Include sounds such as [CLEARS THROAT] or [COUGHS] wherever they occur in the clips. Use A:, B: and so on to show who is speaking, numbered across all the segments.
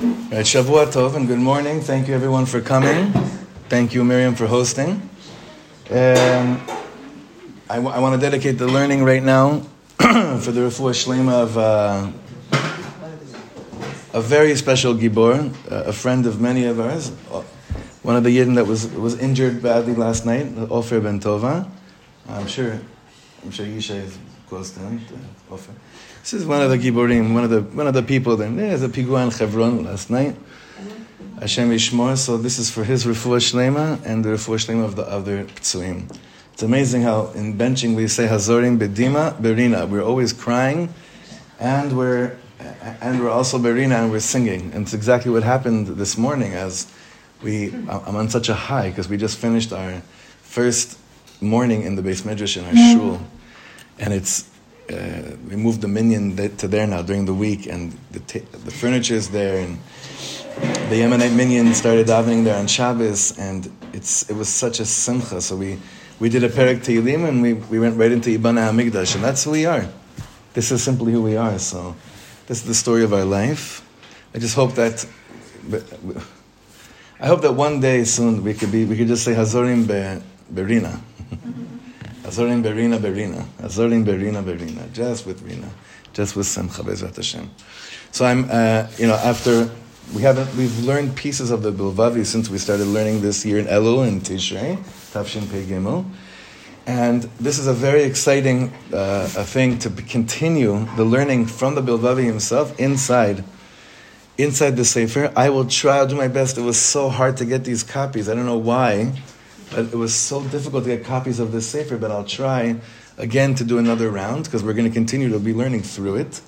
A: Right, Shavua Tov and good morning. Thank you everyone for coming. Thank you Miriam for hosting. Um, I, w- I want to dedicate the learning right now [CLEARS THROAT] for the refuah shlema of uh, a very special gibor, uh, a friend of many of ours, uh, one of the yidden that was was injured badly last night, Ofer Ben Tova. I'm sure, I'm sure Yisha is close to him, to Ofer. This is one of the giborim, one of the one of the people. That, there's a pigua in Hebron last night. Hashem Yishmor. So this is for his refuah shlema and the refuah shlema of the other ptsuim. It's amazing how in benching we say Hazorim bedima berina. We're always crying, and we're and we're also berina and we're singing. And it's exactly what happened this morning as we. I'm on such a high because we just finished our first morning in the beis medrash in our shul, and it's uh, we moved the minyan to there now during the week, and the, t- the furniture is there, and the Yemenite minyan started davening there on Shabbos, and it's it was such a simcha. So we we did a Perek Tehillim, and we, we went right into Ibana Hamikdash, and that's who we are. This is simply who we are. So this is the story of our life. I just hope that. I hope that one day soon we could be we could just say Hazorim Be, Berina. [LAUGHS] Azorim Berina Berina. Azorim Berina Berina. Just with Rina. Just with Simcha Bezrat Hashem. So I'm, uh, you know, after we haven't, we've learned pieces of the Bilvavi since we started learning this year in Elul and Tishrei, Tafshin Pei Gimel. And this is a very exciting uh, a thing to continue the learning from the Bilvavi himself inside, inside the Sefer. I will try, I'll do my best. It was so hard to get these copies. I don't know why. But it was so difficult to get copies of this Sefer, but I'll try again to do another round because we're going to continue to be learning through it.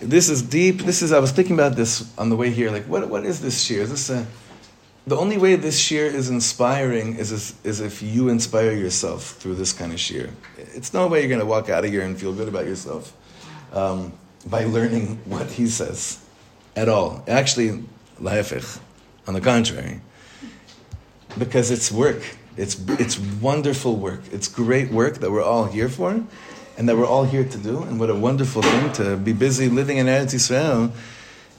A: This is deep. This is, I was thinking about this on the way here. Like, what, what is this shir? Is this a, the only way this shir is inspiring is, is, is if you inspire yourself through this kind of shir. It's no way you're going to walk out of here and feel good about yourself um, by learning what he says at all. Actually, on the contrary because it's work. It's, it's wonderful work. It's great work that we're all here for and that we're all here to do. And what a wonderful thing to be busy living in Eretz Yisrael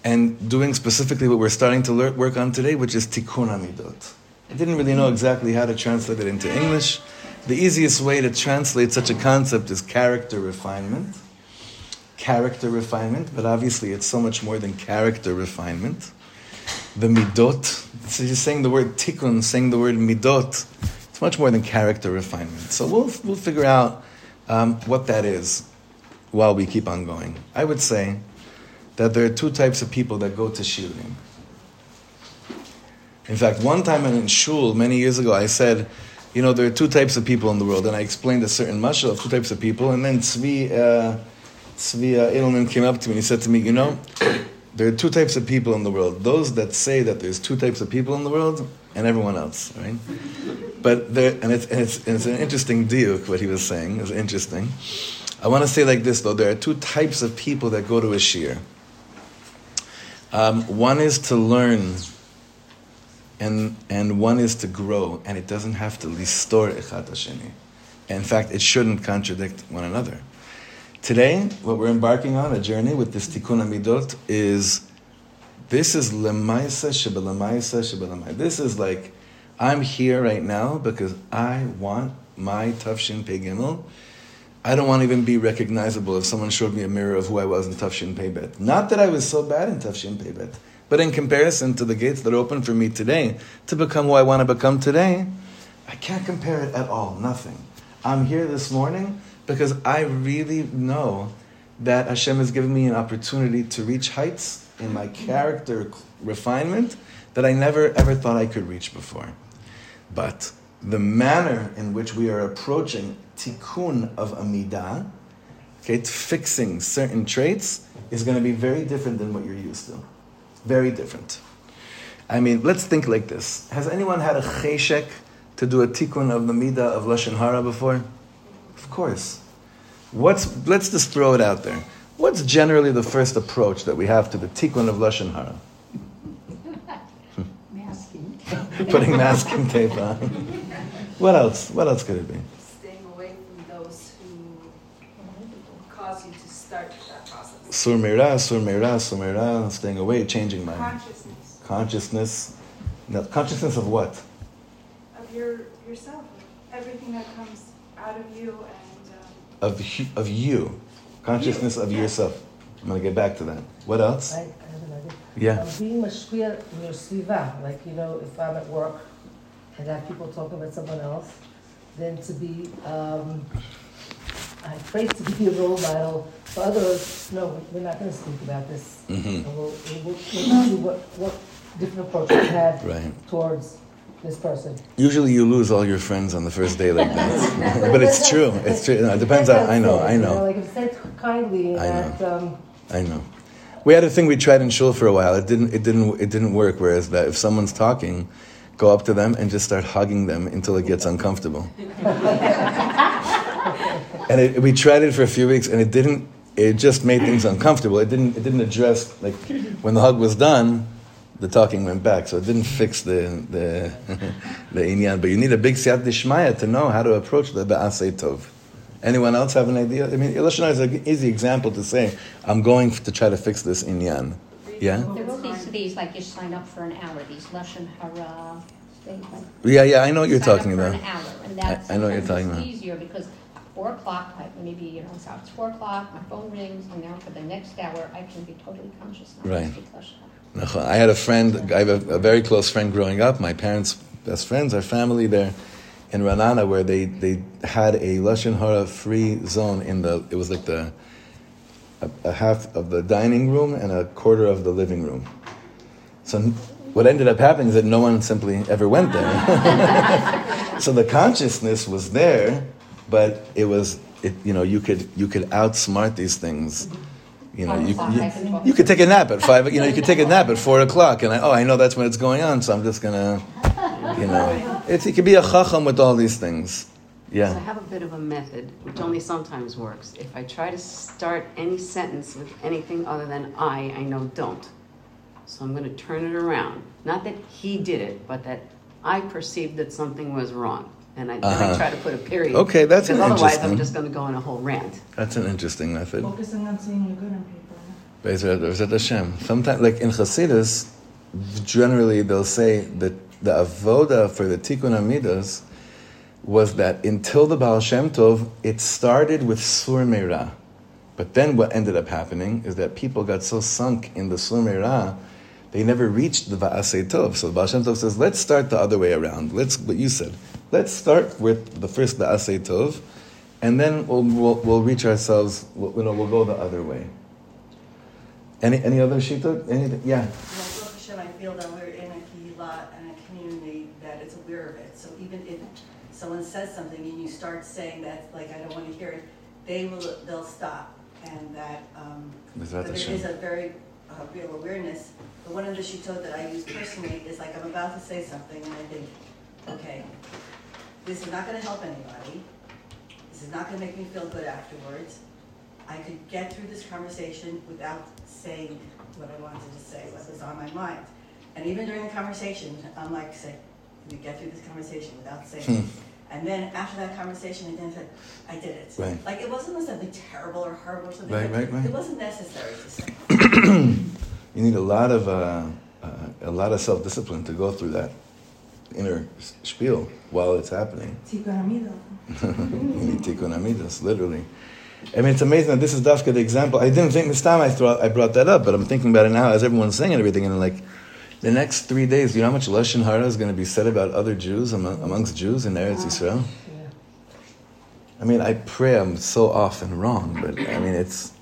A: and doing specifically what we're starting to learn, work on today, which is Tikkun Amidot. I didn't really know exactly how to translate it into English. The easiest way to translate such a concept is character refinement. Character refinement, but obviously it's so much more than character refinement the midot. So you're saying the word tikkun, saying the word midot. It's much more than character refinement. So we'll, we'll figure out um, what that is while we keep on going. I would say that there are two types of people that go to shiurim. In fact, one time in shul many years ago, I said, you know, there are two types of people in the world, and I explained a certain mashal of two types of people, and then Tzvi, uh, Tzvi uh, Edelman came up to me and he said to me, you know, there are two types of people in the world. Those that say that there's two types of people in the world and everyone else right? But there and it's, and it's, and it's an interesting deal what he was saying. Is interesting. I want to say like this though. There are two types of people that go to a shir. Um, one is to learn and, and one is to grow and it doesn't have to restore echat hasheni. In fact it shouldn't contradict one another Today, what we're embarking on, a journey with this Tikkun Amidot, is this is Lemaisa Shebelemaisa Shebelemai. This is like, I'm here right now because I want my Tafshin Pei Gimel. I don't want to even be recognizable if someone showed me a mirror of who I was in Tafshin Pei Bet. Not that I was so bad in Tafshin Pei Bet, but in comparison to the gates that are open for me today to become who I want to become today, I can't compare it at all. Nothing. I'm here this morning because I really know that Hashem has given me an opportunity to reach heights in my character refinement that I never ever thought I could reach before. But the manner in which we are approaching tikkun of Amidah, okay, fixing certain traits, is going to be very different than what you're used to. Very different. I mean, let's think like this. Has anyone had a cheshek to do a tikkun of the midah of Lashon Hara before? Of course. What's, let's just throw it out there. What's generally the first approach that we have to the tikkun of Lashon Hara? [LAUGHS]
B: Masking. [LAUGHS]
A: Putting masking tape on. What else? What else could it be?
C: Staying away from those who cause you to start that process.
A: Sur Meira, Sur Meira, Sur Meira, staying away, changing mind.
B: Consciousness
A: consciousness. Now, consciousness of what?
B: of your yourself, everything that comes out of you, and um,
A: Of, of you. Consciousness of
B: Yeah.
A: yourself. I'm going to get back to that. What else?
C: I, I have an idea.
A: Yeah.
C: Um, being mashpia in your sviva, like you know, if I'm at work and I have people talking about someone else, then to be, um, I pray to be a role model for others. No, we're not going to speak about this.
A: Mhm.
C: And we'll, we'll, we'll see what, what different approach we have
A: Right.
C: towards this person.
A: Usually you lose all your friends on the first day like that. [LAUGHS] [LAUGHS] but it's true. It's true. No, it depends on, I know, I
C: know, like if said kindly,
A: I know.
C: um,
A: I know. We had a thing we tried in shul for a while. It didn't. It didn't. It didn't work. Whereas that if someone's talking, go up to them and just start hugging them until it gets uncomfortable. [LAUGHS] and it, we tried it for a few weeks, and it didn't. It just made things uncomfortable. It didn't. It didn't address like when the hug was done, the talking went back. So it didn't fix the the [LAUGHS] the inyan. But you need a big siyat dishmaya to know how to approach the ba'asei tov. Anyone else have an idea? I mean, Hara is an easy example to say, I'm going to try to fix this inyan. Yeah?
D: There will be these, like you sign up for an hour, these Lashon Hara statements.
A: Yeah, yeah, I know what you're
D: Sign
A: talking about.
D: hour,
A: I- I know what you're talking
D: it's easier because four o'clock, like maybe, you know, it's four o'clock, my phone rings, and now for the next hour, I can be totally conscious. not
A: Right. I had a friend, I have a, a very close friend growing up, my parents' best friends, our family there in Ra'anana, where they, they had a Lashon Hara free zone in the, it was like the, a, a half of the dining room and a quarter of the living room. So what ended up happening is that no one simply ever went there. [LAUGHS] so the consciousness was there, but it was, it, you know, you could, you could outsmart these things. You know, you, you,
D: can
A: you could take a nap at five. You know, you could take a nap at four o'clock, and I, oh, I know that's when it's going on, so I'm just gonna, you know, it's, it could be a chacham with all these things.
E: So I have a bit of a method, which only sometimes works. If I try to start any sentence with anything other than I, I know don't. So I'm going to turn it around. Not that he did it, but that I perceived that something was wrong. And I, then
A: Uh-huh.
E: I try to put a period.
A: Okay, that's
E: because
A: an
E: otherwise
A: interesting-
E: I'm just going to go on a whole rant.
A: that's an interesting method.
B: focusing on seeing the good in people.
A: Be'ezrat Be'ezrat Hashem. Sometimes, like in Chassidus, generally they'll say that the avoda for the Tikkun Amidas was that until the Baal Shem Tov, it started with Sur Meirah. But then what ended up happening is that people got so sunk in the Sur Meirah, they never reached the Va'asei Tov. So the Baal Shem Tov says, let's start the other way around. Let's, what you said, let's start with the first Va'asei Tov, and then we'll, we'll, we'll reach ourselves, we'll, you know, we'll go the other way. Any, any other shita? Anything? Yeah.
F: I feel that we're in a kehillah and a community that is aware of it. So even if someone says something and you start saying that, like, I don't want to hear it, they will, they'll stop. And that, um, there a very uh, real awareness. But one of the shitot that I use personally is like, I'm about to say something and I think, okay, this is not gonna help anybody. This is not gonna make me feel good afterwards. I could get through this conversation without saying what I wanted to say, what was on my mind. And even during the conversation, I'm like, say, we get through this conversation without saying it. And then after that conversation, I then said, I did it.
A: Right.
F: Like, it wasn't something terrible or horrible or something.
A: Right, right, right.
F: It wasn't necessary to say. [CLEARS THROAT]
A: You need a lot of uh, uh, a lot of self discipline to go through that inner spiel while it's happening.
B: Tikkun Amidah. [LAUGHS]
A: you need tikkun amidas, literally. I mean, it's amazing that this is Dafka the example. I didn't think this time I, thought, I brought that up, but I'm thinking about it now as everyone's saying and everything, and like the next three days, you know how much lashon hara is going to be said about other Jews among, amongst Jews in Eretz Yisrael?
C: yeah.
A: I mean, I pray I'm so off and wrong, but I mean, it's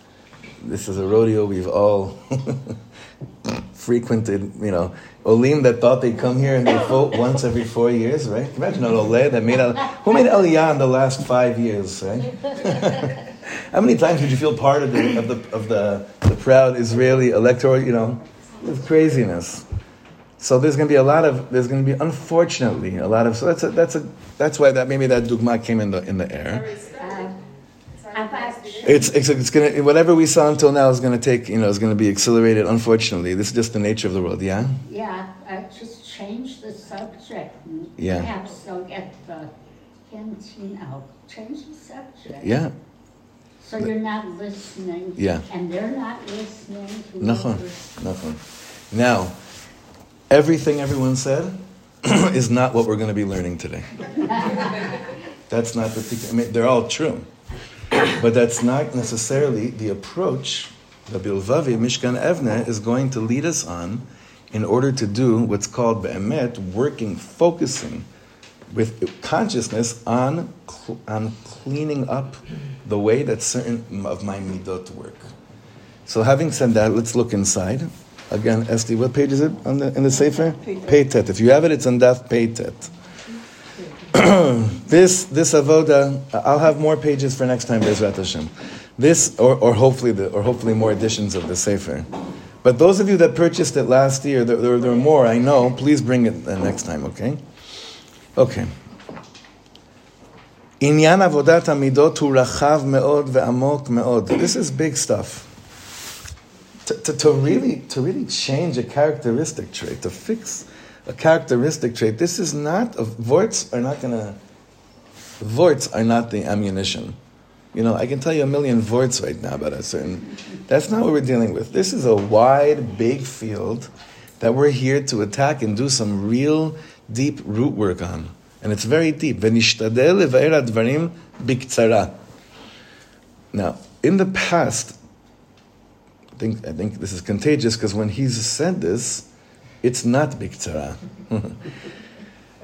A: this is a rodeo we've all [LAUGHS] frequented. You know, Olim that thought they'd come here and they vote once every four years, right? Imagine an Oleh that made who made Aliyah in the last five years, right? [LAUGHS] How many times did you feel part of the of the of the, the proud Israeli electoral? You know, it's craziness. So there's going to be a lot of there's going to be unfortunately a lot of so that's a, that's a that's why that maybe that dugma came in the in the air. It's, it's, it's gonna whatever we saw until now is gonna take you know is gonna be accelerated. Unfortunately, this is just the nature of the world. Yeah,
D: Yeah, I just change the subject.
A: Yeah.
D: Perhaps they'll get the canteen out. Change the subject.
A: yeah.
G: So you're not listening.
A: Yeah.
G: And they're not listening what
A: nachon. Now, everything everyone said [CLEARS THROAT] is not what we're going to be learning today. [LAUGHS] That's not the. I mean, they're all true, [COUGHS] but that's not necessarily the approach that Bilvavi Mishkan Evne is going to lead us on, in order to do what's called be'emet, working, focusing, with consciousness on on cleaning up the way that certain of my midot work. So having said that, let's look inside. Again, Esti, what page is it on the, in the Sefer? Peitet. If you have it, it's on Daf Peitet. this, [CLEARS THROAT] this avoda, I'll have more pages for next time, Bezrat Hashem. This, or, or hopefully, the, or hopefully more editions of the Sefer. But those of you that purchased it last year, there, there, there are more, I know. Please bring it uh, next time, okay? Okay. עניין עבודת המידות הוא רחב מאוד ועמוק מאוד. This is big stuff. To, to, to, really, to really change a characteristic trait, to fix a characteristic trait. This is not, a, vorts are not gonna, vorts are not the ammunition. You know, I can tell you a million vorts right now about a certain, that's not what we're dealing with. This is a wide, big field that we're here to attack and do some real deep root work on. And it's very deep. Now, in the past, I think, I think this is contagious because when he's said this, it's not biktzara. [LAUGHS]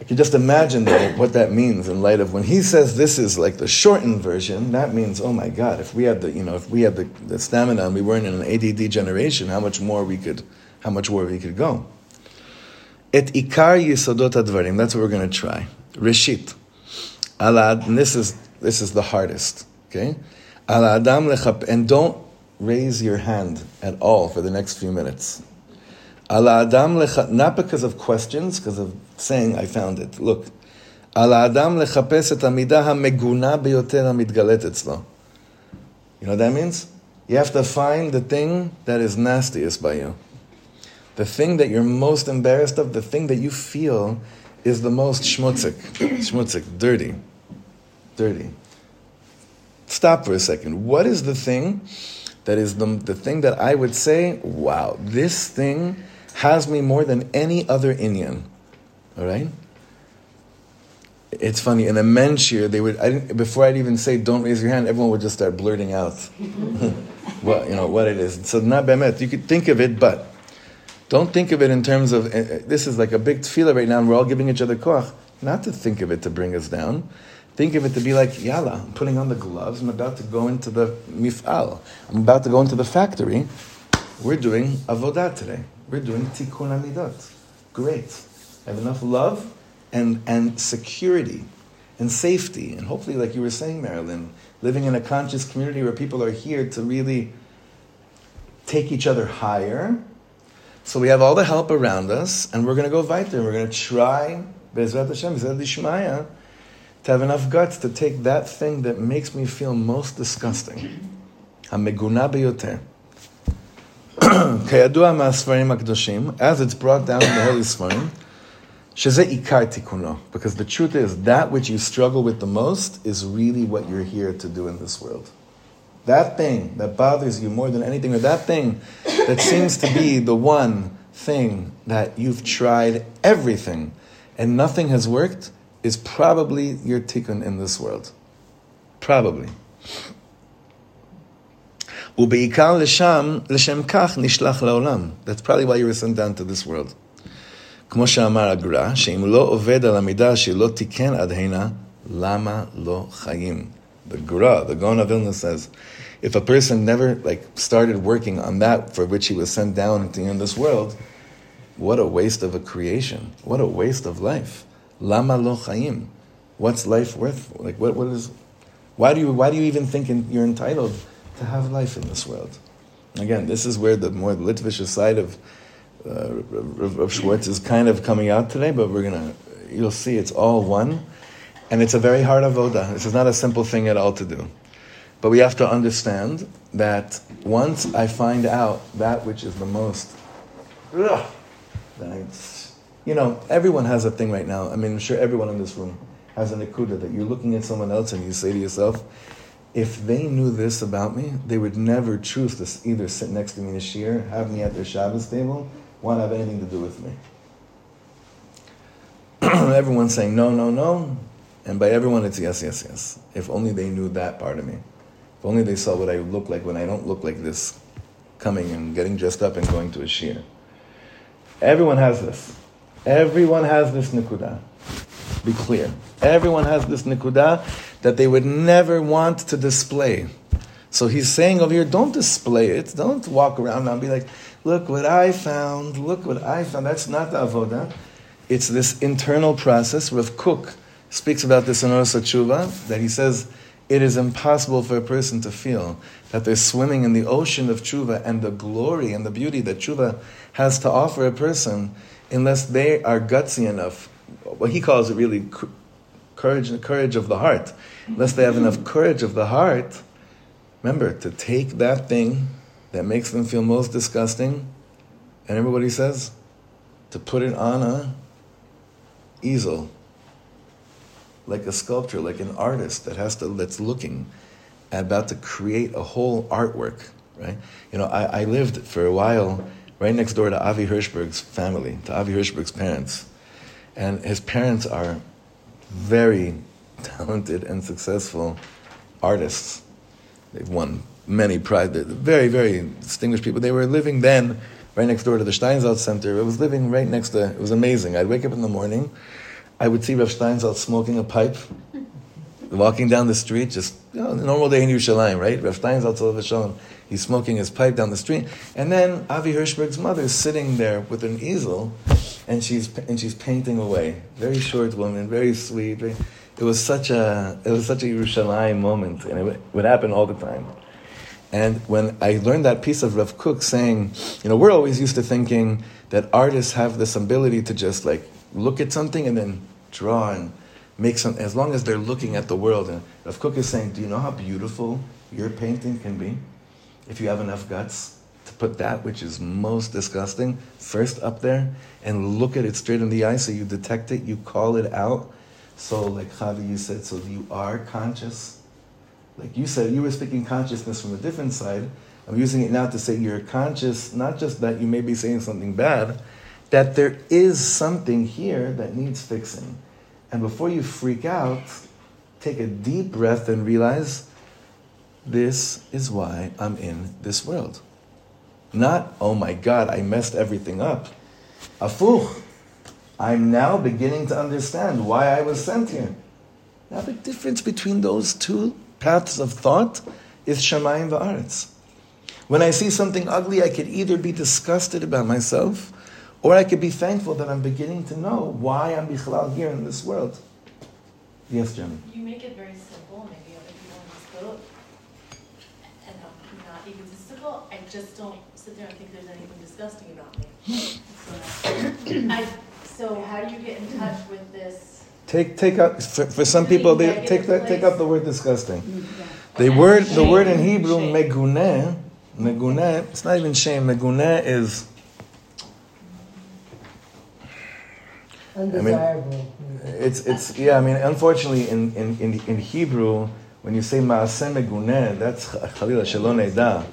A: I can just imagine though what that means in light of when he says this is like the shortened version. That means, oh my God, if we had the you know if we had the, the stamina and we weren't in an ADD generation, how much more we could, how much more we could go. Et ikar yisodot advarim. That's what we're going to try. Reshit. Alad, and this is this is the hardest. Okay. Al adam lechap, and don't raise your hand at all for the next few minutes. Adam not because of questions, because of saying I found it. Look. Adam lechapes et amidah hameguna beyoter hamidgalet etzlo. You know what that means? You have to find the thing that is nastiest by you. The thing that you're most embarrassed of, the thing that you feel is the most schmutzig, [COUGHS] schmutzig, dirty, dirty. Stop for a second. What is the thing that is the, the thing that I would say, wow, this thing has me more than any other Indian? All right? It's funny, in a men's year, they would, I didn't, before I'd even say, don't raise your hand, everyone would just start blurting out [LAUGHS] what, you know, what it is. So, not bemet, you could think of it, but don't think of it in terms of, uh, this is like a big tefillah right now, and we're all giving each other koch. Not to think of it to bring us down. Think of it to be like, yalla, I'm putting on the gloves, I'm about to go into the mif'al. I'm about to go into the factory. We're doing avodah today. We're doing tikkun amidot. Great. I have enough love and, and security and safety. And hopefully, like you were saying, Marilyn, living in a conscious community where people are here to really take each other higher. So we have all the help around us, and we're going to go weiter. We're going to try, Bezrat Hashem, Bezrat Lishmaya, to have enough guts to take that thing that makes me feel most disgusting. המגונה ביותר. [CLEARS THROAT] כידוע מהספרים הקדושים, as it's brought down in the Holy Sfarim, שזה עיקר תיקונו. Because the truth is, that which you struggle with the most is really what you're here to do in this world. That thing that bothers you more than anything, or that thing that seems to be the one thing that you've tried everything and nothing has worked, is probably your tikkun in this world. Probably. ובעיקר לשם, לשם כך נשלח לעולם. That's probably why you were sent down to this world. כמו שאמר הגר"א, שאם לא עובד על המידה שלא תיקן עד הנה, למה לא חיים? The Gra, the Gaon of Vilna says, if a person never like started working on that for which he was sent down into in this world, what a waste of a creation. What a waste of life. Lama lo chaim. What's life worth? Like what, what is why do you why do you even think in, you're entitled to have life in this world? Again, this is where the more Litvish side of uh, Rav Schwartz is kind of coming out today, but we're gonna you'll see it's all one. And it's a very hard avoda. This is not a simple thing at all to do. But we have to understand that once I find out that which is the most, ugh, you know, everyone has a thing right now. I mean, I'm sure everyone in this room has an akuda that you're looking at someone else and you say to yourself, if they knew this about me, they would never choose to either sit next to me a shir, have me at their Shabbos table, want to have anything to do with me. [CLEARS THROAT] Everyone's saying no, no, no, and by everyone it's yes, yes, yes. If only they knew that part of me. If only they saw what I look like when I don't look like this, coming and getting dressed up and going to a shir. Everyone has this. Everyone has this nikuda. Be clear. Everyone has this nikuda that they would never want to display. So he's saying over here, don't display it. Don't walk around and be like, look what I found, look what I found. That's not the avoda. It's this internal process. Rav Kook speaks about this in Orsa Tshuva, that he says it is impossible for a person to feel that they're swimming in the ocean of tshuva and the glory and the beauty that tshuva has to offer a person unless they are gutsy enough. What he calls it really courage, courage of the heart. Unless they have enough courage of the heart, remember to take that thing that makes them feel most disgusting, and everybody says, to put it on a easel like a sculptor, like an artist that has to that's looking about to create a whole artwork, right? You know, I, I lived for a while right next door to Avi Hirschberg's family, to Avi Hirschberg's parents, and his parents are very talented and successful artists. They've won many prizes. Very, very distinguished people. They were living then right next door to the Steinsaltz Center. It was living right next to. It was amazing. I'd wake up in the morning. I would see Rav Steinsaltz smoking a pipe, walking down the street, just you know, normal day in Yerushalayim, right? Rav Steinsaltz Olav Shalom. He's smoking his pipe down the street, and then Avi Hirschberg's mother is sitting there with an easel, and she's and she's painting away. Very short woman, very sweet. Very, it was such a it was such a Yerushalayim moment, and it would, happen all the time. And when I learned that piece of Rav Kook saying, you know, we're always used to thinking that artists have this ability to just like look at something and then draw and make some, as long as they're looking at the world. And Rav Kook is saying, do you know how beautiful your painting can be? If you have enough guts to put that which is most disgusting first up there and look at it straight in the eye so you detect it, you call it out. So, like Javi, you said, so you are conscious. Like you said, you were speaking consciousness from a different side. I'm using it now to say you're conscious, not just that you may be saying something bad, that there is something here that needs fixing. And before you freak out, take a deep breath and realize this is why I'm in this world. Not, oh my God, I messed everything up. Afuch, I'm now beginning to understand why I was sent here. Now, the difference between those two paths of thought is Shamayim va'aretz. When I see something ugly, I could either be disgusted about myself, or I could be thankful that I'm beginning to know why I'm bichlal here in this world. Yes, Jenny.
H: You make it very simple, maybe other people understood. And I'm not egotistical, I just don't sit there and think there's anything disgusting about me. [CLEARS THROAT] So, I, so how do you get in touch with this?
A: Take take out for, for some people they take that take out the word disgusting.
G: Mm, yeah.
A: The word the word in Hebrew
H: Shame.
A: meguneh meguneh it's not even shame meguneh is
C: Undesirable.
A: It's it's yeah. I mean, unfortunately, in in in, in Hebrew, when you say maaseh meguneh, that's chalila shalom.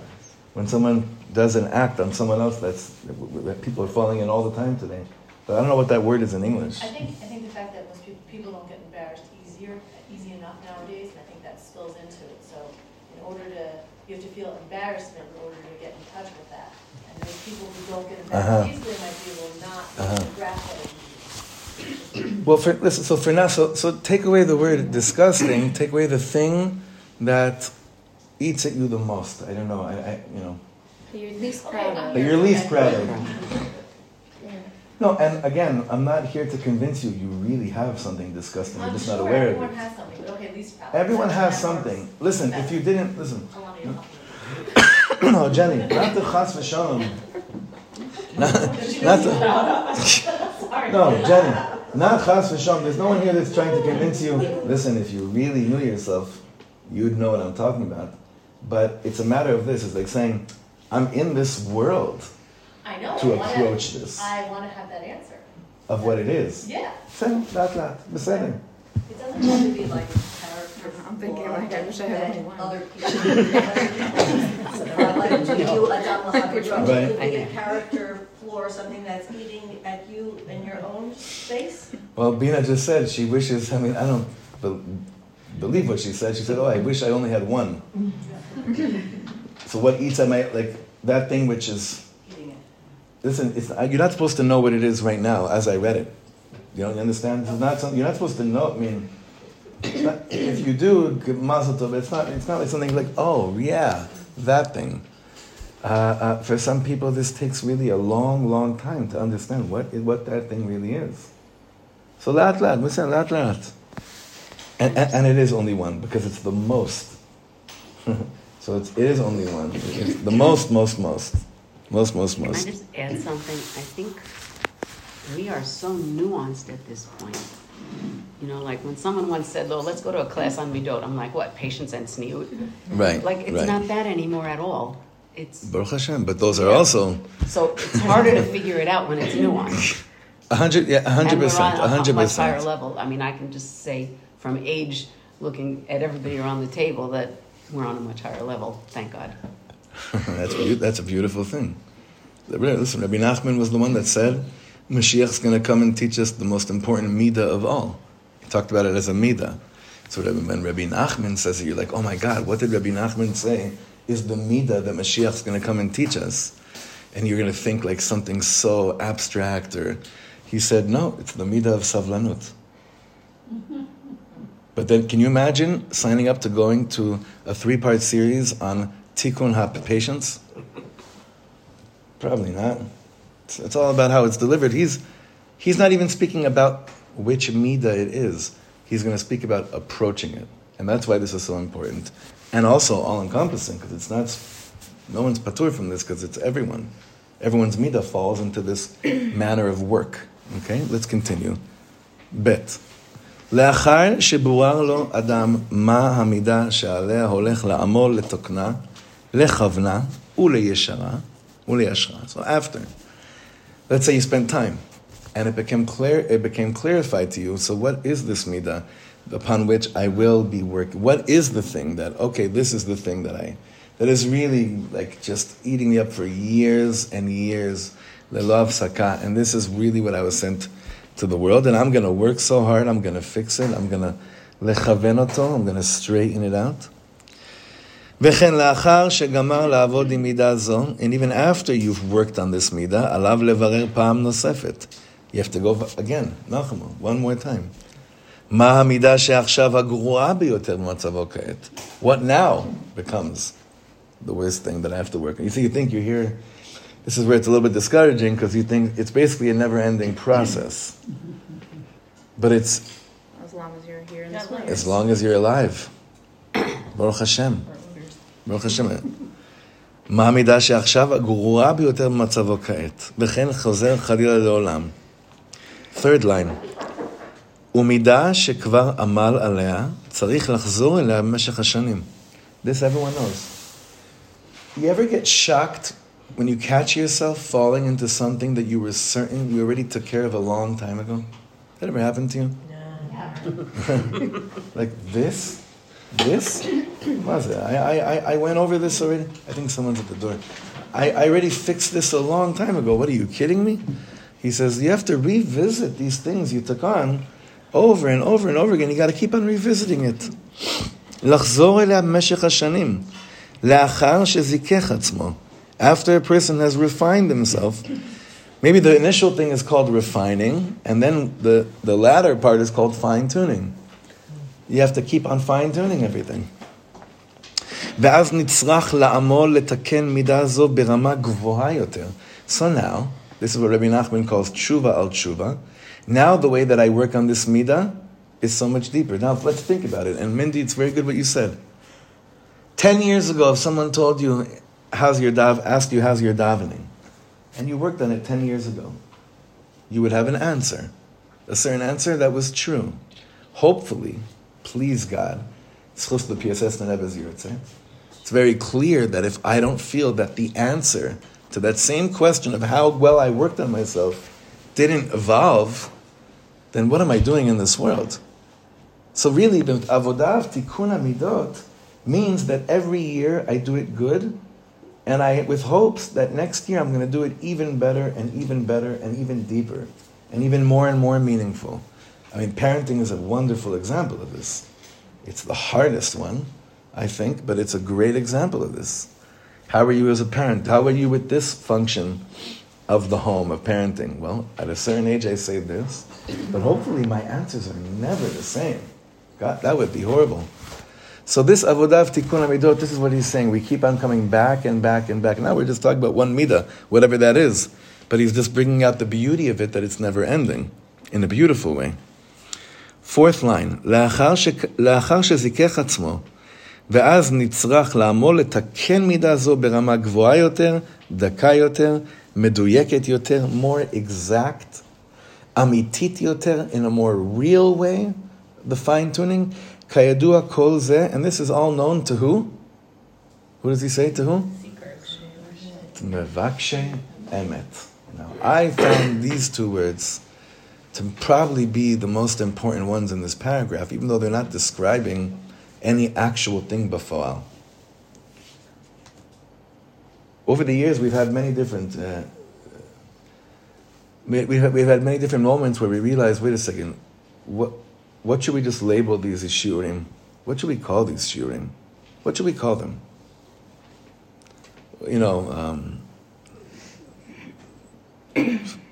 A: When someone does an act on someone else, that's that people are falling in all the time today. But I don't know what that word is in English.
H: I think, I think the fact that most people, people don't get embarrassed easier, easy enough nowadays, and I think that spills into it. So in order to, you have to feel embarrassment in order to get in touch with that. And those people who don't get
A: Uh-huh.
H: embarrassed easily might be able to not
A: Uh-huh.
H: grasp that easily. [CLEARS THROAT]
A: Well, for, listen. So for now, so so take away the word disgusting. Take away the thing that eats at you the most. I don't know. I, I you know.
E: You're least proud of.
A: That you're least proud of. No, and again, I'm not here to convince you you really have something disgusting. You're
H: I'm
A: just
H: sure
A: not aware of it.
H: everyone has something, okay, least proud.
A: Everyone has something. Listen, if you didn't listen,
H: Alana, you'll help me. [COUGHS]
A: no, Jenny, not the chas v'shalom. Not, not no, Jenny, not chas v'shalom. There's no one here that's trying to convince you. Listen, if you really knew yourself, you'd know what I'm talking about. But it's a matter of this. It's like saying, I'm in this world
H: I know.
A: To
H: I wanna,
A: approach this.
H: I want to have that answer.
A: Of what it is.
H: Yeah.
A: Same, that, that, the same.
I: It doesn't have to be like character. I'm thinking like I wish I had only one.
F: Other people. [LAUGHS] to do a character floor something that's eating at you in your own space.
A: Well, Bina just said she wishes. I mean, I don't be- believe what she said. She said, "Oh, I wish I only had one." Mm-hmm. so what eats at my like that thing which is listen, you're not supposed to know what it is right now as I read it. You don't understand? It's not something, you're not supposed to know, I mean, not, if you do, mazel tov, it's not, it's not like something like, oh, yeah, that thing. Uh, uh, for some people, this takes really a long, long time to understand what, what that thing really is. So lat lat, we say lat lat. And, and, and it is only one because it's the most. [LAUGHS] so it's, it is only one. It's the most, most, most. Most, most,
E: Can I just add something? I think we are so nuanced at this point. You know, like when someone once said, "Oh, let's go to a class on midot," I'm like, "What? Patience and sneut?"
A: Right.
E: Like it's
A: right.
E: not that anymore at all. It's
A: Baruch Hashem, but those are also
E: so it's harder to figure it out when it's nuanced. [LAUGHS]
A: a hundred, yeah, a hundred percent, hundred
E: much higher
A: percent.
E: level. I mean, I can just say from age, looking at everybody around the table, that we're on a much higher level. Thank God. [LAUGHS]
A: that's beau- that's a beautiful thing. Listen, Rabbi Nachman was the one that said Mashiach's going to come and teach us the most important midah of all. He talked about it as a midah. So when Rabbi Nachman says it, you're like, oh my God, what did Rabbi Nachman say is the midah that Mashiach's going to come and teach us? And you're going to think like something so abstract or... He said, no, it's the midah of savlanut. [LAUGHS] But then, can you imagine signing up to going to a three-part series on tikkun ha patience? Probably not. It's, it's all about how it's delivered. He's he's not even speaking about which midah it is. He's going to speak about approaching it, and that's why this is so important, and also all-encompassing because it's not. No one's patur from this because it's everyone. Everyone's midah falls into this [CLEARS THROAT] manner of work. Okay, let's continue. Bet. לאחר שבורר לו אדם מה המידה שעליה הולך לעמול לתוקנה, לכוונה ולישרה ולישרה. So after, let's say you spent time, and it became clear, it became clarified to you. So what is this midah upon which I will be working? What is the thing that okay, this is the thing that I that is really like just eating me up for years and years, lelav saka, and this is really what I was sent to the world, and I'm going to work so hard. I'm going to fix it. I'm going to lechaven oto. I'm going to straighten it out. וכן לאחר שגמר לעבוד עם מידה זו, and even after you've worked on this מידה, עליו לברר פעם נוספת. You have to go again, נחמו, one more time. מה המידה שעכשיו הגרועה ביותר במצבו כעת? What now becomes the worst thing that I have to work on? You see, you think you're here, this is where it's a little bit discouraging because you think it's basically a never-ending process. But it's
I: As long as you're here in this
H: Yeah,
I: world.
A: as long as you're alive. Baruch Hashem. ברוך השם. מה המידה שעכשיו הגרועה ביותר במצבו כעת, וכן חוזר חלילה לעולם. third line, ומידה שכבר עמל עליה, צריך לחזור אליה במשך השנים. This everyone knows. You ever get shocked when you catch yourself falling into something that you were certain you already took care of a long time ago? That ever happened to you? [LAUGHS] like this? This? What is it? I, I, I- I went over this already. I think someone's at the door. I, I already fixed this a long time ago. What are you kidding me? He says, You have to revisit these things you took on over and over and over again. You got to keep on revisiting it. לחזור אליה במשך השנים, לאחר שזיכך עצמו. After a person has refined himself, maybe the initial thing is called refining, and then the, the latter part is called fine tuning. You have to keep on fine tuning everything. ואז נצרך לעמול לתקן מידה זו ברמה גבוהה יותר. So now, this is what Rabbi Nachman calls tshuva al tshuva. Now the way that I work on this midah is so much deeper. Now let's think about it. And Mindy, it's very good what you said. Ten years ago, if someone told you, how's your dav, asked you, how's your davening? And you worked on it ten years ago, you would have an answer. A certain answer that was true. Hopefully, please God, Yurtze. Eh? It's very clear that if I don't feel that the answer to that same question of how well I worked on myself didn't evolve, then what am I doing in this world? So really, the avodah tikkun midot means that every year I do it good, and I with hopes that next year I'm going to do it even better and even better and even deeper, and even more and more meaningful. I mean, parenting is a wonderful example of this. It's the hardest one, I think, but it's a great example of this. How are you as a parent? How are you with this function of the home, of parenting? Well, at a certain age, I say this, but hopefully my answers are never the same. God, that would be horrible. So this avodah tikkun amidot, this is what he's saying. We keep on coming back and back and back. Now we're just talking about one midah, whatever that is. But he's just bringing out the beauty of it, that it's never ending, in a beautiful way. Fourth line, לאחר שזיכך עצמו, ואז נצרך לעמול לתקן מידה זו ברמה גבוהה יותר, דקה יותר, מדויקת יותר, more exact, אמיתית יותר, in a more real way, the fine tuning, כידוע כל זה, and this is all known to who? Who does he say to who? To מבקשי emet. Now, I found these two words to probably be the most important ones in this paragraph, even though they're not describing any actual thing before. Over the years, we've had many different. Uh, we- we've, had, we've had many different moments where we realize, wait a second, what, what should we just label these as shiurim? What should we call these shiurim? What should we call them? You know, um,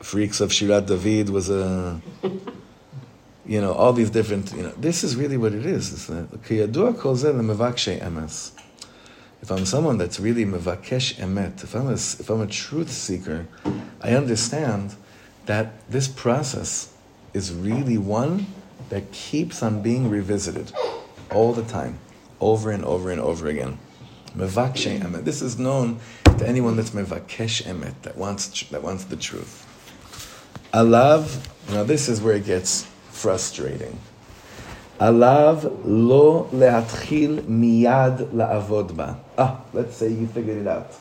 A: freaks of Shirat David was a, you know, all these different, you know, this is really what it is. It's. If I'm someone that's really mevakesh emet, if I'm a, if I'm a truth seeker, I understand that this process is really one that keeps on being revisited all the time, over and over and over again. Mevakshe emet. This is known to anyone that's mevakesh emet, that wants that wants the truth. Alav. Now this is where it gets frustrating. Alav lo lehatchil miyad la'avod ba. Ah, let's say you figured it out.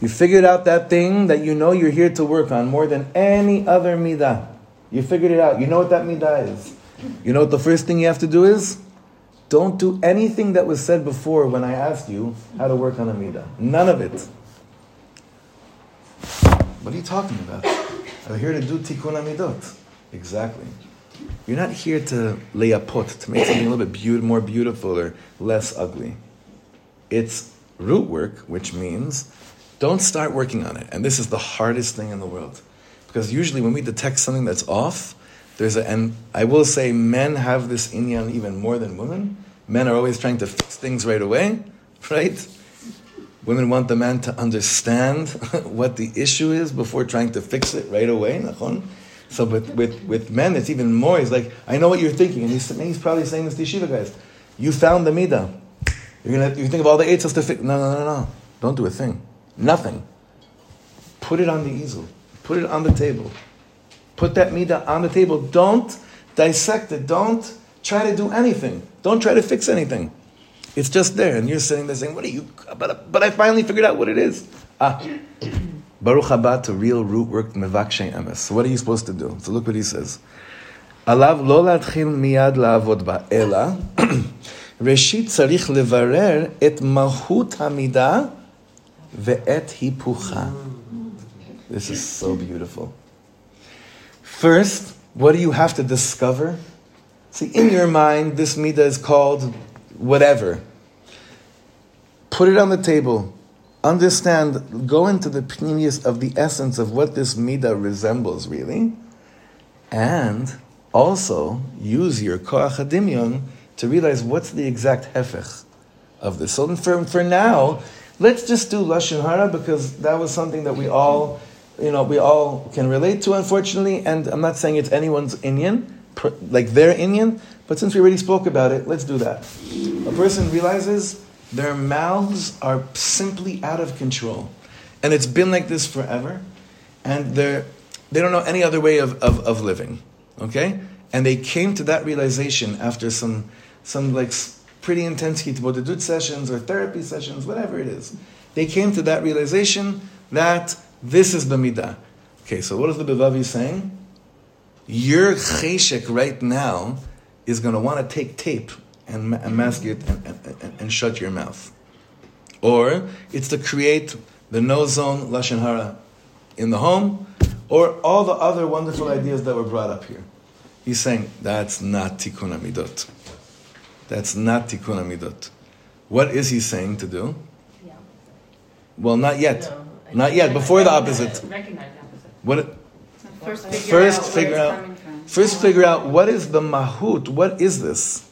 A: You figured out that thing that you know you're here to work on more than any other midah. You figured it out. You know what that midah is. You know what the first thing you have to do is? Don't do anything that was said before when I asked you how to work on a midah. None of it. What are you talking about? I'm here to do tikkun amidot. Exactly. You're not here to lay a pot, to make something a little bit more beautiful or less ugly. It's root work, which means don't start working on it. And this is the hardest thing in the world. Because usually when we detect something that's off, there's a, and I will say men have this inyan even more than women. Men are always trying to fix things right away, [LAUGHS] right? Women want the man to understand [LAUGHS] what the issue is before trying to fix it right away. nachon? So with, with, with men, it's even more. He's like, I know what you're thinking. And he's, he's probably saying this to yeshiva guys. You found the midah. You're gonna, you think of all the eights to fix. No, no, no, no. Don't do a thing. Nothing. Put it on the easel. Put it on the table. Put that midah on the table. Don't dissect it. Don't try to do anything. Don't try to fix anything. It's just there, and you're sitting there saying, "What are you?" But, but I finally figured out what it is. Ah, [CLEARS THROAT] Baruch haba to real root work mevakshay emes. So what are you supposed to do? So look what he says. עליו לא להתחיל מיד לעבוד בה, אלא [CLEARS THROAT] ראשית צריך לברר את מהות המידה ואת היפוכה. This is so beautiful. First, what do you have to discover? See, in your mind, this midah is called whatever. Put it on the table. Understand, go into the pnimius of the essence of what this midah resembles, really. And also use your koach hadimyon to realize what's the exact hefech of this. So for, for now, let's just do lashon hara because that was something that we all, you know, we all can relate to, unfortunately. And I'm not saying it's anyone's inyan, like their inyan, but since we already spoke about it, let's do that. A person realizes their mouths are simply out of control, and it's been like this forever, and they're they don't know any other way of, of, of living. Okay? And they came to that realization after some some like pretty intense hitbodedut sessions or therapy sessions, whatever it is. They came to that realization that this is the midah. Okay, so what is the Bilvavi saying? Your cheshek right now is going to want to take tape and, ma- and mask it and, and, and, and shut your mouth. Or it's to create the no zone lashon hara in the home, or all the other wonderful ideas that were brought up here. He's saying that's not tikkun amidot. That's not tikkun amidot. What is he saying to do?
H: Yeah.
A: Well, not yet.
C: No,
A: Not yet. Before the opposite.
H: Recognize the opposite.
A: What?
I: First figure
A: First
I: out
A: figure out-
I: coming from
A: First, figure out what is the mahut. What is this?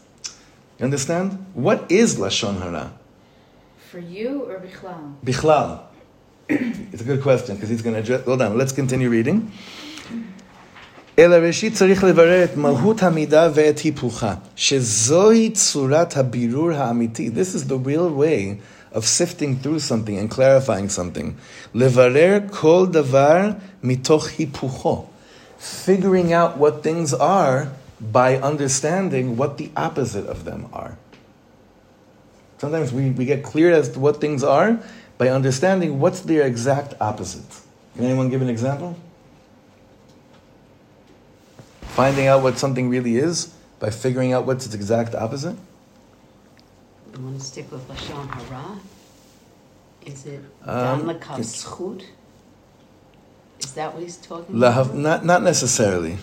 A: You understand? What is lashon hara?
I: For you or bichlal?
A: Bichlal. It's a good question because he's going to address. Hold on, let's continue reading. אלא ראשית צריך לברר את מלהות המידה ואת היפוכה, שזוהי צורת הבירור האמיתי. This is the real way of sifting through something and clarifying something. לברר כל דבר מתוך היפוכו. Figuring out what things are by understanding what the opposite of them are. Sometimes we, we get clear as to what things are by understanding what's their exact opposite. Can anyone give an example? Finding out what something really is by figuring out what's its exact opposite?
E: You want to stick with lashon hara? Is it
A: Um,
E: lakav zchut? Is that what he's talking
A: Lahav,
E: about?
A: not, not necessarily.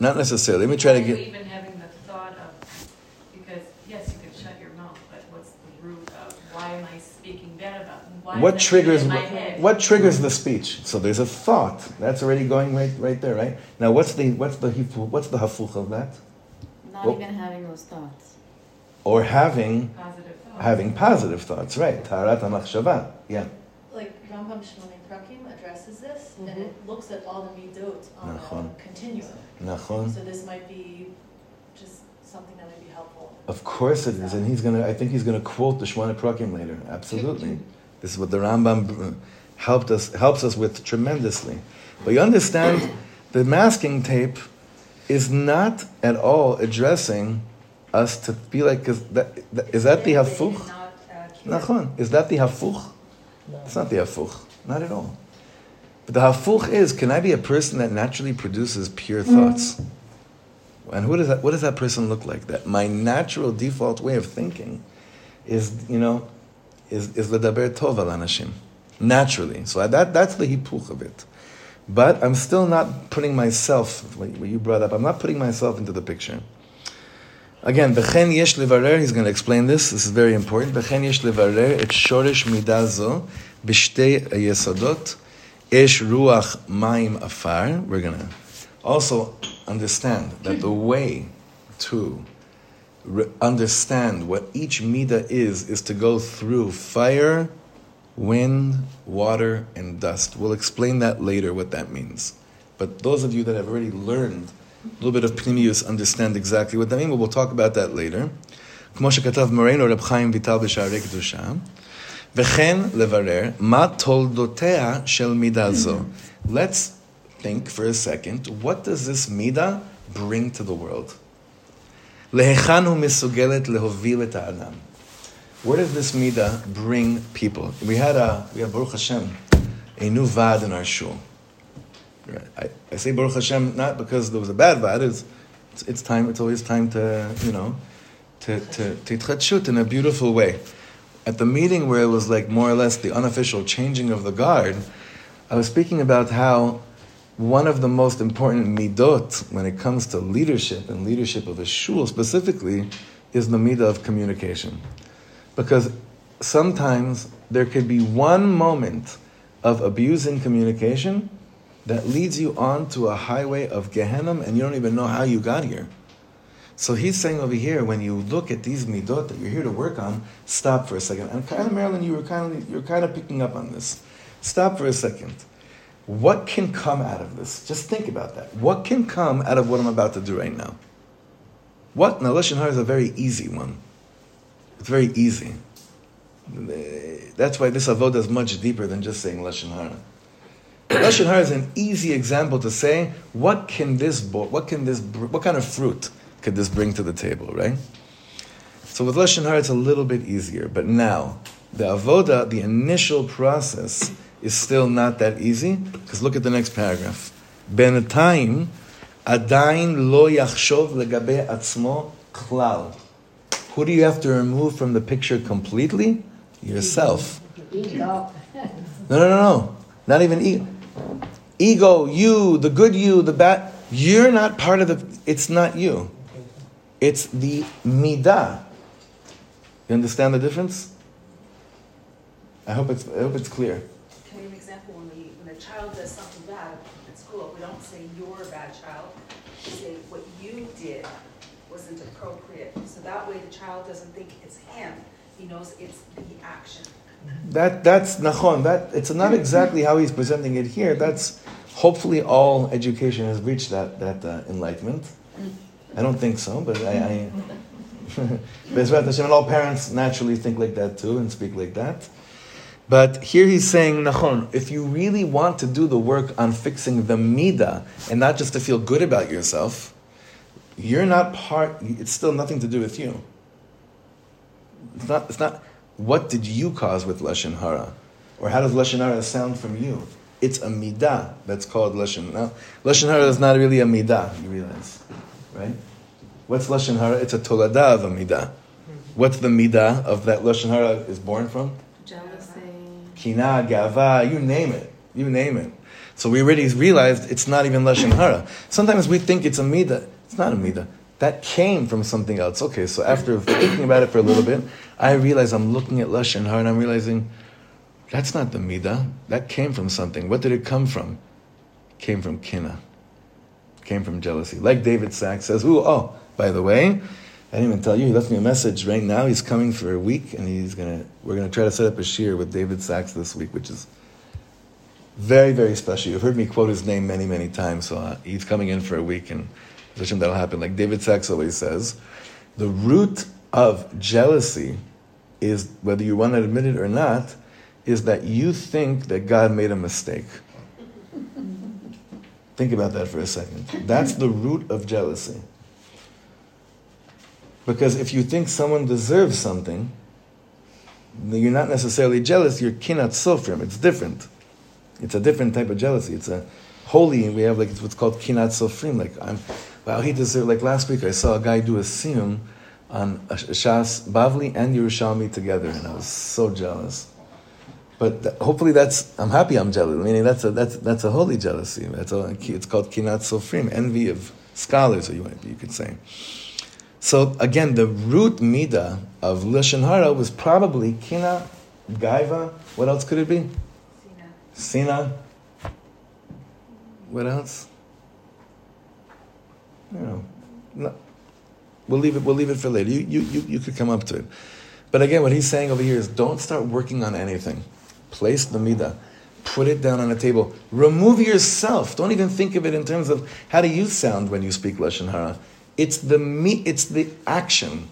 A: Not necessarily. Let me try to
B: Are you
A: get.
B: even having the thought of, because, yes, you can shut your mouth, but what's the root of, why am I speaking bad about, why
A: What
B: is that
A: triggers what, what triggers the speech? So there's a thought that's already going right right there, right? Now what's the what's the hifu- what's the hafuch of that?
I: Not
A: Well-
I: even having those thoughts.
A: Or having
B: Positive thoughts.
A: having positive thoughts, right? Taharat hamachshava. Yeah.
H: Like Rambam Shemona Prakim addresses this, and
A: Mm-hmm.
H: it looks at all the midot on
A: Nachon.
H: a continuum.
A: Nachon.
H: So this might be just something that might be helpful.
A: Of course it is, and he's gonna. I think he's gonna quote the Shemona Prakim later. Absolutely, [LAUGHS] this is what the Rambam uh, helped us helps us with tremendously. But you understand, the masking tape is not at all addressing us to be like. Cause that, that, is that the hafuch? Nachon. Is that the hafuch?
C: No.
A: It's not the hafuch. Not at all. But the hafuch is: Can I be a person that naturally produces pure mm. thoughts? And who does that, what does that person look like? That my natural default way of thinking is, you know, is is ledaber tov al anashim, naturally. So that that's the hipuch of it. But I'm still not putting myself. What you brought up, I'm not putting myself into the picture. Again, b'chen yesh levarer. He's going to explain this. This is very important. B'chen yesh levarer et shoresh midah zo b'shtei yesodot esh ruach mayim afar. We're going to also understand that the way to re- understand what each midah is is to go through fire, wind, water, and dust. We'll explain that later what that means. But those of you that have already learned a little bit of Pnimius understand exactly what that means, but we'll talk about that later. כמו שכתב מורנו רב חיים ויטל בשערי קדושה, וכן לברר מה תולדותיה של מידה זו. Let's think for a second, what does this מידה bring to the world? להיכן הוא מסוגלת להוביל את האדם? Where does this midah bring people? We had a, we have Baruch Hashem, a new vad in our shul. I, I say Baruch Hashem not because there was a bad vad. It's, it's, it's time. It's always time to you know, to to to tchadshut in a beautiful way. At the meeting where it was like more or less the unofficial changing of the guard, I was speaking about how one of the most important midot when it comes to leadership and leadership of a shul specifically is the midah of communication. Because sometimes there could be one moment of abusing communication that leads you on to a highway of Gehenna and you don't even know how you got here. So he's saying over here, when you look at these midot that you're here to work on, stop for a second. And kind of Marilyn, you were kind of you're kind of picking up on this. Stop for a second. What can come out of this? Just think about that. What can come out of what I'm about to do right now? What? Now, Lashon Hara is a very easy one. It's very easy. That's why this avodah is much deeper than just saying Lashon Hara. Lashon Hara is an easy example to say what can this, what can this, what kind of fruit could this bring to the table, right? So with Lashon Hara, it's a little bit easier. But now, the avoda, the initial process, is still not that easy. Because look at the next paragraph. בינתיים עדיין לא יחשוב לגבי עצמו klal. Who do you have to remove from the picture completely? Yourself.
C: Ego. [LAUGHS]
A: No, no, no, no. Not even ego. Ego, you, the good you, the bad. You're not part of the. It's not you. It's the midah. You understand the difference? I hope it's. I hope it's clear.
H: Can give an example, when we, when a child does something bad at school, we don't say you're a bad child, we say what you did wasn't appropriate, so that way the child doesn't think it's him, he knows it's the action.
A: That that's nachon. That it's not exactly how he's presenting it here. That's hopefully all education has reached that that uh, enlightenment. I don't think so, but I. I Bezrat Hashem, and all parents naturally think like that too and speak like that. But here he's saying, Nachon, if you really want to do the work on fixing the midah and not just to feel good about yourself, you're not part, it's still nothing to do with you. It's not, it's not what did you cause with Lashon Hara? Or how does Lashon Hara sound from you? It's a midah that's called Lashon. Now, Lashon Hara is not really a midah, you realize, right? What's Lashon Hara? It's a tolada of a midah. What's the midah of that Lashon Hara is born from?
I: Jealousy.
A: Kina, Gava, you name it. You name it. So we already realized it's not even Lashon Hara. Sometimes we think it's a midah. It's not a midah. That came from something else. Okay, so after [COUGHS] thinking about it for a little bit, I realize I'm looking at Lashon Hara and I'm realizing that's not the midah. That came from something. What did it come from? Came from kina. Came from jealousy. Like David Sachs says, Ooh, oh, by the way, I didn't even tell you, he left me a message right now. He's coming for a week and he's gonna we're gonna try to set up a shiur with David Sachs this week, which is very, very special. You've heard me quote his name many, many times, so uh, he's coming in for a week and Hashem, that'll happen. Like David Sachs always says, the root of jealousy is, whether you want to admit it or not, is that you think that God made a mistake. [LAUGHS] Think about that for a second. That's the root of jealousy. Because if you think someone deserves something, you're not necessarily jealous, you're kinat sofrim. It's different. It's a different type of jealousy. It's a holy, we have like it's what's called kinat sofrim. Like I'm, wow, he deserved. Like last week, I saw a guy do a siyum on Shas Bavli and Yerushalmi together, and I was so jealous. But th- hopefully, that's I'm happy. I'm jealous. Meaning that's a that's that's a holy jealousy. That's a, it's called kinat sofrim, envy of scholars, or you you could say. So again, the root midah of lashon hara was probably kina, gaiva. What else could it be? Sina. Sina. What else? You know, no. we'll leave it. We'll leave it for later. You, you, you, you could come up to it. But again, what he's saying over here is, don't start working on anything. Place the midah. Put it down on a table. Remove yourself. Don't even think of it in terms of how do you sound when you speak lashon hara. It's the me. It's the action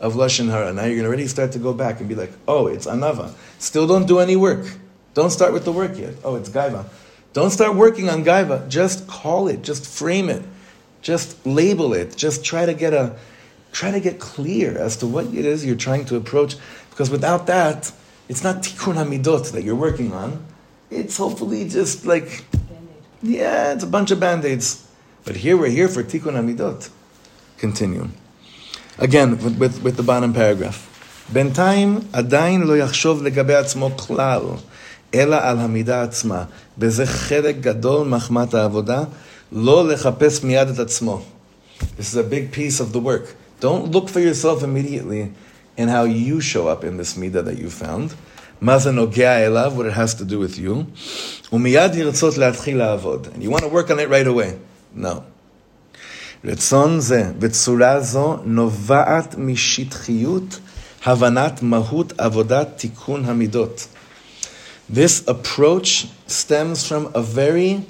A: of lashon hara. Now you're going to already start to go back and be like, oh, it's anava. Still don't do any work. Don't start with the work yet. Oh, it's gaiva. Don't start working on gaiva. Just call it. Just frame it. Just label it. Just try to get a try to get clear as to what it is you're trying to approach. Because without that, it's not tikkun hamidot that you're working on. It's hopefully just like yeah, it's a bunch of band-aids. But here we're here for tikkun hamidot Continue. Again, with, with, with the bottom paragraph. בינתיים עדיין לא יחשוב לגבי עצמו כלל, אלא על המידה עצמה. בזה חלק גדול מחמת העבודה, לא לחפש מיד את עצמו. This is a big piece of the work. Don't look for yourself immediately in how you show up in this midah that you found. מה זה נוגע אליו, what it has to do with you. ומיד לרצות להתחיל לעבוד. And you want to work on it right away. No. רצון זה וצורה זו נובעת משטחיות הבנת מהות עבודת תיקון המידות. This approach stems from a very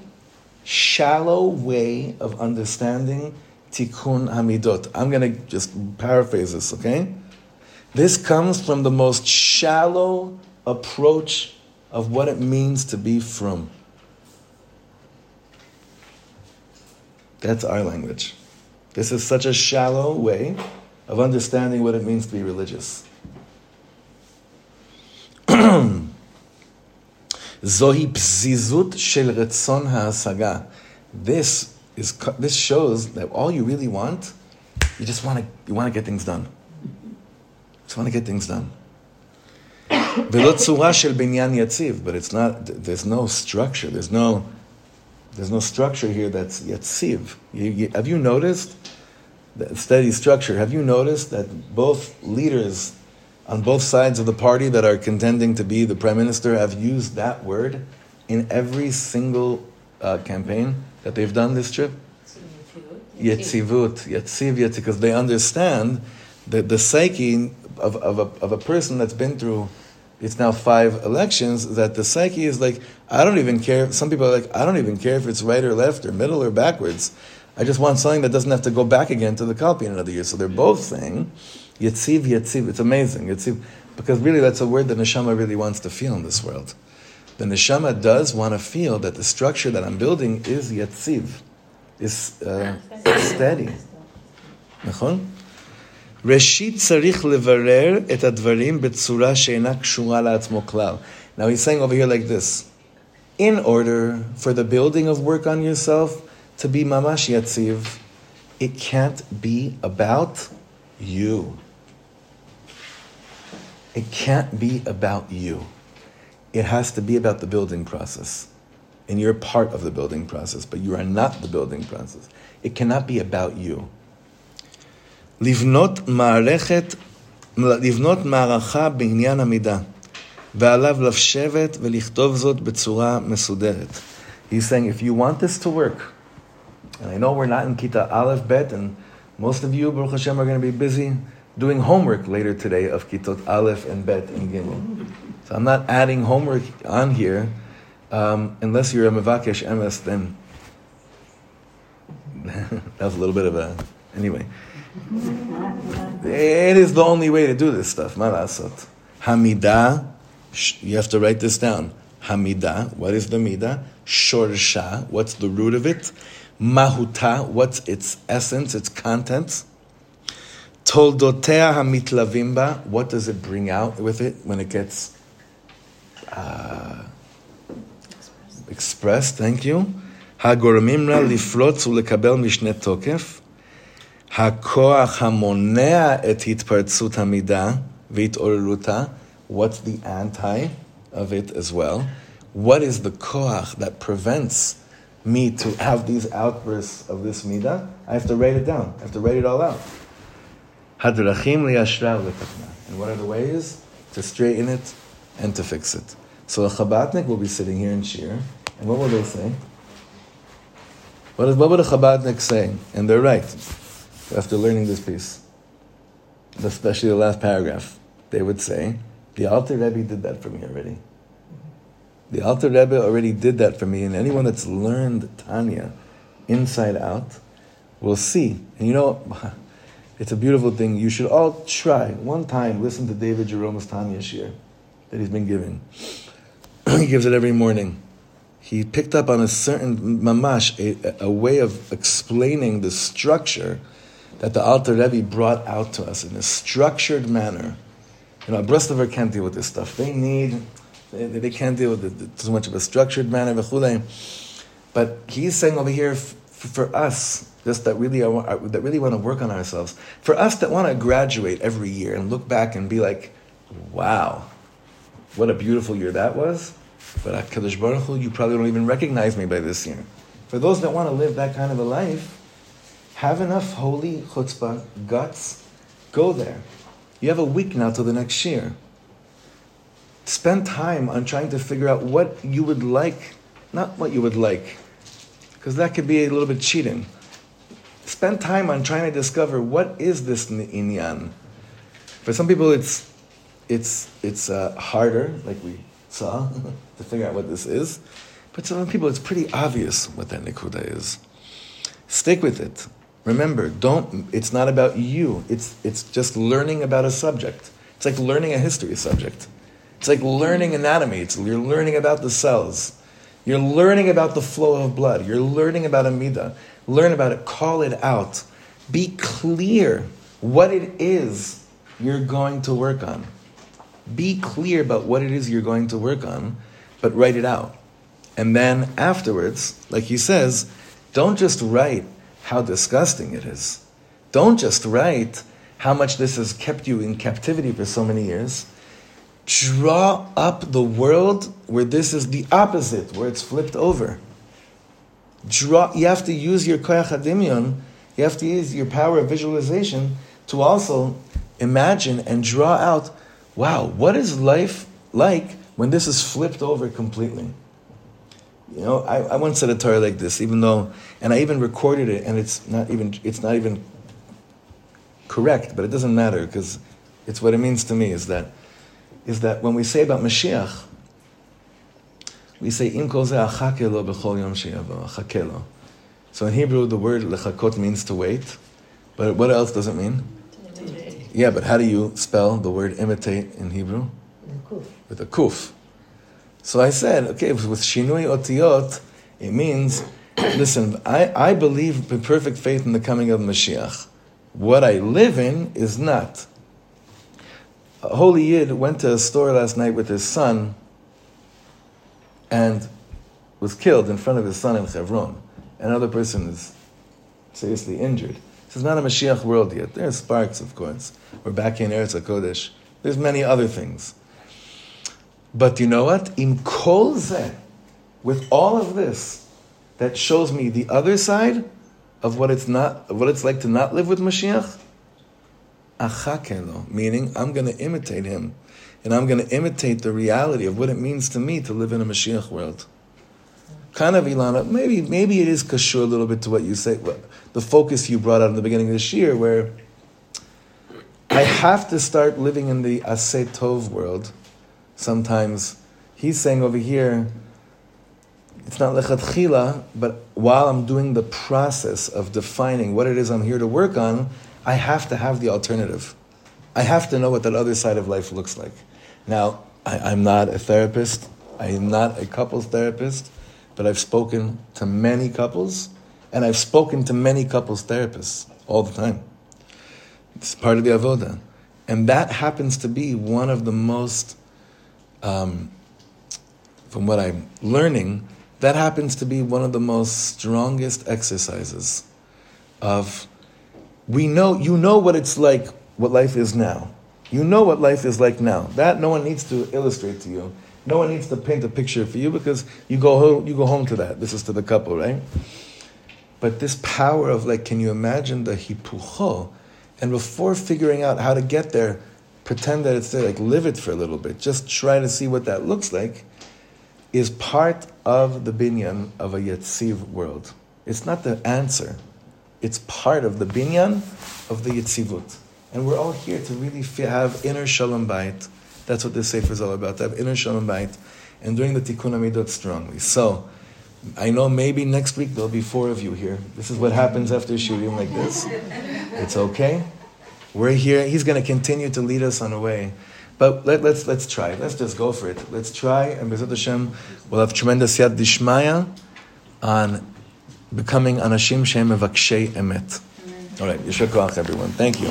A: shallow way of understanding tikkun hamidot. I'm going to just paraphrase this, okay? This comes from the most shallow approach of what it means to be from. That's our language. This is such a shallow way of understanding what it means to be religious. [CLEARS THROAT] Zohi pzizut shel retzon ha'asaga. This is this shows that all you really want you just want to you want to get things done. Just want to get things done. ולא צורה של בניין יציב, but it's not, there's no structure, there's no, there's no structure here that's yetziv. You, you, have you noticed, the steady structure, have you noticed that both leaders on both sides of the party that are contending to be the prime minister have used that word in every single uh, campaign that they've done this trip? Yetzivut, yetziv, yetziv, because they understand that the psyche of, of, a, of a person that's been through it's now five elections that the psyche is like, I don't even care. Some people are like, I don't even care if it's right or left or middle or backwards. I just want something that doesn't have to go back again to the kalpi in another year. So they're both saying, Yetziv, Yetziv. It's amazing. Yetziv. Because really, that's a word the neshama really wants to feel in this world. The neshama does want to feel that the structure that I'm building is Yetziv, is uh, [COUGHS] steady. ראשית צריך לברר את הדברים בצורה שאינה קשורה לעצמו כלל. Now he's saying over here like this, in order for the building of work on yourself to be mamash yatziv, it can't be about you. It can't be about you. It has to be about the building process. And you're part of the building process, but you are not the building process. It cannot be about you. לבנות מערכת, לבנות מערכה בעניין המידה, ועליו לשבת ולכתוב זאת בצורה מסודרת. He's saying, if you want this to work, and I know we're not in Kita Aleph Bet, and most of you, Baruch Hashem, are going to be busy doing homework later today of Kitot Aleph and Bet and Gimel. So I'm not adding homework on here, um, unless you're a Mevakesh Emes, then [LAUGHS] that was a little bit of a. Anyway. It is the only way to do this stuff. Malasot. Hamida, you have to write this down. Hamida, what is the midah? Shorsha, what's the root of it? Mahuta, what's its essence, its contents? Toldotea hamitlavimba, what does it bring out with it when it gets uh, expressed? Thank you. Hagoramimra lifrotz ulekabel mishne tokef. הכוח המונע את התפרצות המידה והתעוררותה, what's the anti of it as well? What is the koach that prevents me to have these outbursts of this midah? I have to write it down. I have to write it all out. הדרכים ולתקנה. And what are the ways to straighten it and to fix it? So the Chabadnik will be sitting here in shiur, and what will they say? What, is, what would a Chabadnik say? And they're right after learning this piece, especially the last paragraph, they would say, the Alter Rebbe did that for me already. The Alter Rebbe already did that for me, and anyone that's learned Tanya inside out will see. And you know, [LAUGHS] it's a beautiful thing. You should all try one time listen to David Jerome's Tanya shiur that he's been giving. [CLEARS THROAT] he gives it every morning. He picked up on a certain mamash, a, a way of explaining the structure that the Alter Rebbe brought out to us in a structured manner. You know, Breslover can't deal with this stuff. They need, they, they can't deal with it too much of a structured manner, but he's saying over here, for us, just that really, are, that really want to work on ourselves, for us that want to graduate every year and look back and be like, wow, what a beautiful year that was. But HaKadosh Baruch Hu, you probably don't even recognize me by this year. For those that want to live that kind of a life, have enough holy chutzpah, guts, go there. You have a week now till the next year. Spend time on trying to figure out what you would like, not what you would like, because that could be a little bit cheating. Spend time on trying to discover what is this inyan. For some people, it's it's it's uh, harder, like we saw, [LAUGHS] to figure out what this is. But some people, it's pretty obvious what that nikuda is. Stick with it. Remember, don't, it's not about you. It's, it's just learning about a subject. It's like learning a history subject. It's like learning anatomy. It's, you're learning about the cells. You're learning about the flow of blood. You're learning about Amida. Learn about it. Call it out. Be clear what it is you're going to work on. Be clear about what it is you're going to work on, but write it out. And then afterwards, like he says, don't just write how disgusting it is. Don't just write how much this has kept you in captivity for so many years. Draw up the world where this is the opposite, where it's flipped over. Draw, you have to use your koyach hadimion, you have to use your power of visualization to also imagine and draw out, wow, what is life like when this is flipped over completely? You know, I, I once said a Torah like this, even though, and I even recorded it, and it's not even, it's not even correct, but it doesn't matter because it's what it means to me. Is that, is that when we say about Mashiach, we say im kol achakelo b'chol yom sheyavo, achakelo. So in Hebrew, the word lechakot means to wait, but what else does it mean? Yeah, but how do you spell the word imitate in Hebrew? With a kuf. So I said, okay, with shinui otiyot, it means, listen, I, I believe in perfect faith in the coming of Mashiach. What I live in is not. A holy Yid went to a store last night with his son and was killed in front of his son in Hebron. Another person is seriously injured. This is not a Mashiach world yet. There are sparks, of course. We're back in Eretz HaKodesh. There's many other things. But you know what? In kol zeh, with all of this, that shows me the other side of what it's not, what it's like to not live with Mashiach. Achakelo, meaning I'm going to imitate him, and I'm going to imitate the reality of what it means to me to live in a Mashiach world. Kind of, Ilana, maybe maybe it is kashur a little bit to what you say, the focus you brought out in the beginning of this year, where I have to start living in the Aseh Tov world. Sometimes he's saying over here, it's not lechatchila, but while I'm doing the process of defining what it is I'm here to work on, I have to have the alternative. I have to know what that other side of life looks like. Now, I, I'm not a therapist. I am not a couples therapist, but I've spoken to many couples, and I've spoken to many couples therapists all the time. It's part of the avoda, and that happens to be one of the most, um, from what I'm learning, that happens to be one of the most strongest exercises of we know you know what it's like what life is now. You know what life is like now. That no one needs to illustrate to you. No one needs to paint a picture for you because you go home you go home to that. This is to the couple right? But this power of like can you imagine the hipucho and before figuring out how to get there pretend that it's there like live it for a little bit just try to see what that looks like is part of the binyan of a yetziv world. It's not the answer. It's part of the binyan of the yitzivut. And we're all here to really have inner shalom bait. That's what this sefer is all about, to have inner shalom bait and doing the tikkun amidot strongly. So, I know maybe next week there'll be four of you here. This is what happens after shiurim like this. It's okay. We're here. He's going to continue to lead us on the way. But let, let's let's try. Let's just go for it. Let's try, and Bezrat Hashem, we'll have tremendous yad dishmaya on becoming anashim shem mevakshei emet. All right, yeshar koach, everyone. Thank you.